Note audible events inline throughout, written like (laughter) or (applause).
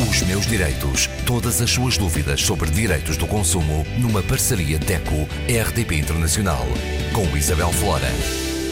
Os meus direitos. Todas as suas dúvidas sobre direitos do consumo numa parceria DECO-RDP Internacional. Com Isabel Flora.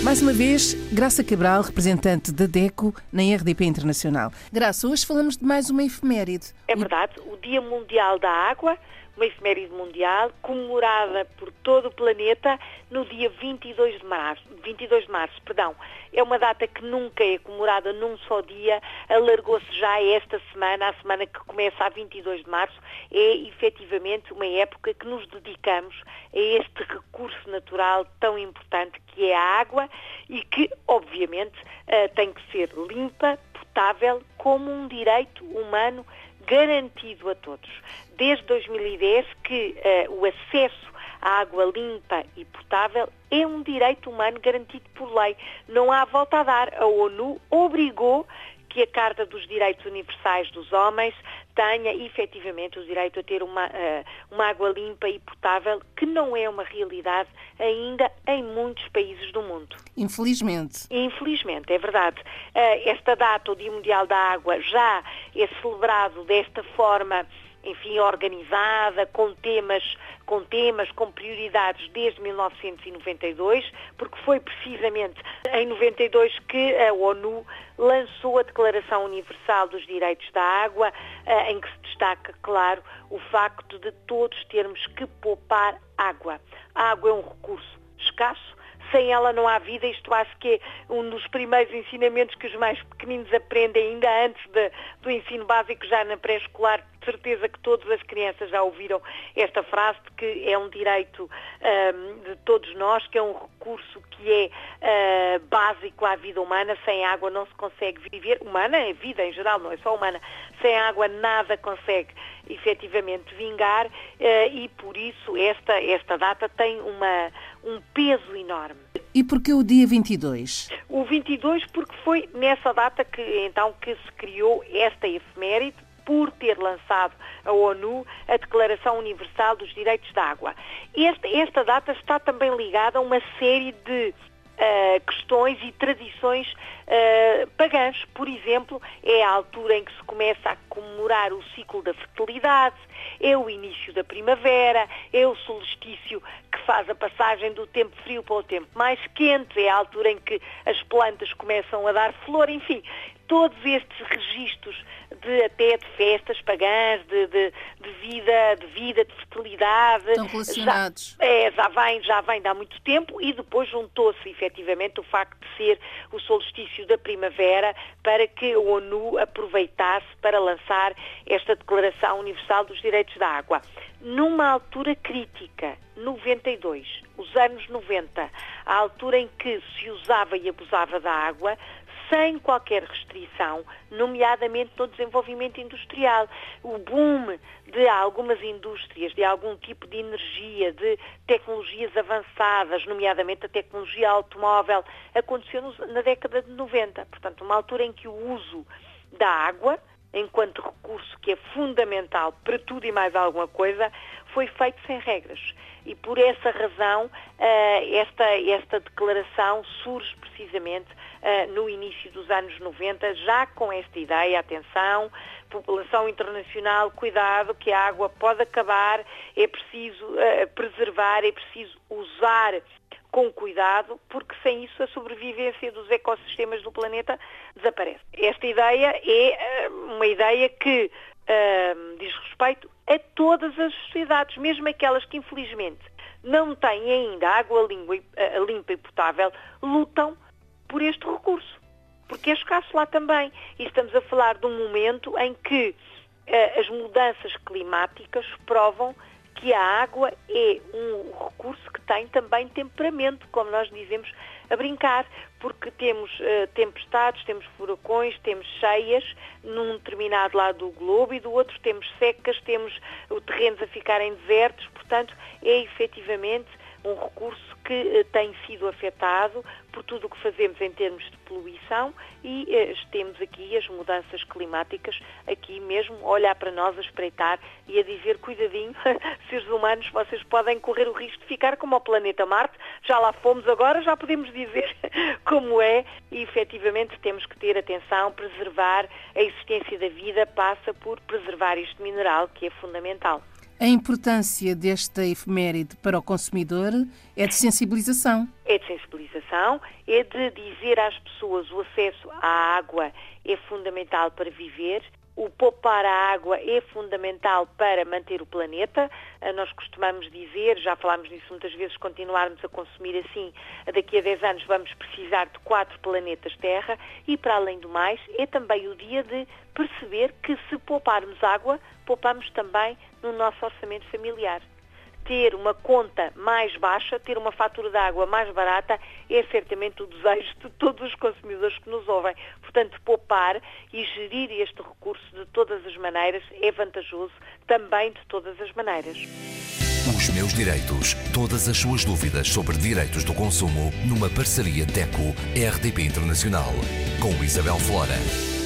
Mais uma vez, Graça Cabral, representante da DECO na RDP Internacional. Graça, hoje falamos de mais uma efeméride. É verdade, o Dia Mundial da Água, uma efeméride mundial, comemorada por todo o planeta no dia 22 de março. 22 de março, perdão. É uma data que nunca é comemorada num só dia, alargou-se já esta semana, a semana que começa a 22 de março, é efetivamente uma época que nos dedicamos a este recurso natural tão importante que é a água e que, obviamente, eh, tem que ser limpa, potável, como um direito humano garantido a todos. Desde 2010 que uh, o acesso à água limpa e potável é um direito humano garantido por lei. Não há volta a dar. A ONU obrigou que a Carta dos Direitos Universais dos Homens tenha efetivamente o direito a ter uma, uh, uma água limpa e potável, que não é uma realidade ainda em muitos países do mundo. Infelizmente. Infelizmente, é verdade. Uh, esta data, o Dia Mundial da Água, já é celebrado desta forma enfim, organizada, com temas, com temas, com prioridades desde 1992, porque foi precisamente em 92 que a ONU lançou a Declaração Universal dos Direitos da Água, eh, em que se destaca, claro, o facto de todos termos que poupar água. A água é um recurso escasso, sem ela não há vida. Isto acho que é um dos primeiros ensinamentos que os mais pequeninos aprendem ainda antes de, do ensino básico, já na pré-escolar. De certeza que todas as crianças já ouviram esta frase de que é um direito um, de todos nós, que é um recurso que é uh, básico à vida humana. Sem água não se consegue viver. Humana é vida em geral, não é só humana. Sem água nada consegue efetivamente vingar uh, e por isso esta, esta data tem uma, um peso enorme. E porquê o dia 22? O 22 porque foi nessa data que então que se criou esta efeméride por ter lançado a ONU a Declaração Universal dos Direitos da Água. Esta, esta data está também ligada a uma série de Uh, questões e tradições uh, pagãs. Por exemplo, é a altura em que se começa a comemorar o ciclo da fertilidade, é o início da primavera, é o solstício que faz a passagem do tempo frio para o tempo mais quente, é a altura em que as plantas começam a dar flor, enfim, todos estes registros de até de festas pagãs, de, de, de vida, de vida, de fertilidade. Estão relacionados. Já, é, já vem, já vem de há muito tempo e depois juntou-se efetivamente o facto de ser o solstício da primavera para que a ONU aproveitasse para lançar esta Declaração Universal dos Direitos da Água. Numa altura crítica, 92, os anos 90, a altura em que se usava e abusava da água, sem qualquer restrição, nomeadamente no desenvolvimento industrial. O boom de algumas indústrias, de algum tipo de energia, de tecnologias avançadas, nomeadamente a tecnologia automóvel, aconteceu na década de 90. Portanto, uma altura em que o uso da água, enquanto recurso que é fundamental para tudo e mais alguma coisa, foi feito sem regras. E por essa razão, eh, esta, esta declaração surge precisamente eh, no início dos anos 90, já com esta ideia, atenção, população internacional, cuidado, que a água pode acabar, é preciso uh, preservar, é preciso usar com cuidado, porque sem isso a sobrevivência dos ecossistemas do planeta desaparece. Esta ideia é uma ideia que uh, diz respeito a todas as sociedades, mesmo aquelas que infelizmente não têm ainda água limpa e potável, lutam por este recurso, porque é escasso lá também. E estamos a falar de um momento em que uh, as mudanças climáticas provam que a água é um recurso que tem também temperamento, como nós dizemos a brincar, porque temos uh, tempestades, temos furacões, temos cheias num determinado lado do globo e do outro temos secas, temos terrenos a ficarem desertos, portanto é efetivamente um recurso que uh, tem sido afetado por tudo o que fazemos em termos de poluição e eh, temos aqui as mudanças climáticas, aqui mesmo, a olhar para nós, a espreitar e a dizer, cuidadinho, (laughs) seres humanos, vocês podem correr o risco de ficar como o planeta Marte, já lá fomos agora, já podemos dizer (laughs) como é e efetivamente temos que ter atenção, preservar a existência da vida passa por preservar este mineral que é fundamental. A importância desta efeméride para o consumidor é de sensibilização. É de sensibilização, é de dizer às pessoas o acesso à água é fundamental para viver, o poupar a água é fundamental para manter o planeta. Ah, nós costumamos dizer, já falámos nisso muitas vezes, continuarmos a consumir assim, daqui a 10 anos vamos precisar de quatro planetas Terra e, para além do mais, é também o dia de perceber que se pouparmos água, poupamos também no nosso orçamento familiar ter uma conta mais baixa, ter uma fatura de água mais barata, é certamente o desejo de todos os consumidores que nos ouvem. Portanto, poupar e gerir este recurso de todas as maneiras é vantajoso também de todas as maneiras. Os meus direitos. Todas as suas dúvidas sobre direitos do consumo numa parceria DECO-RDP Internacional com Isabel Flora.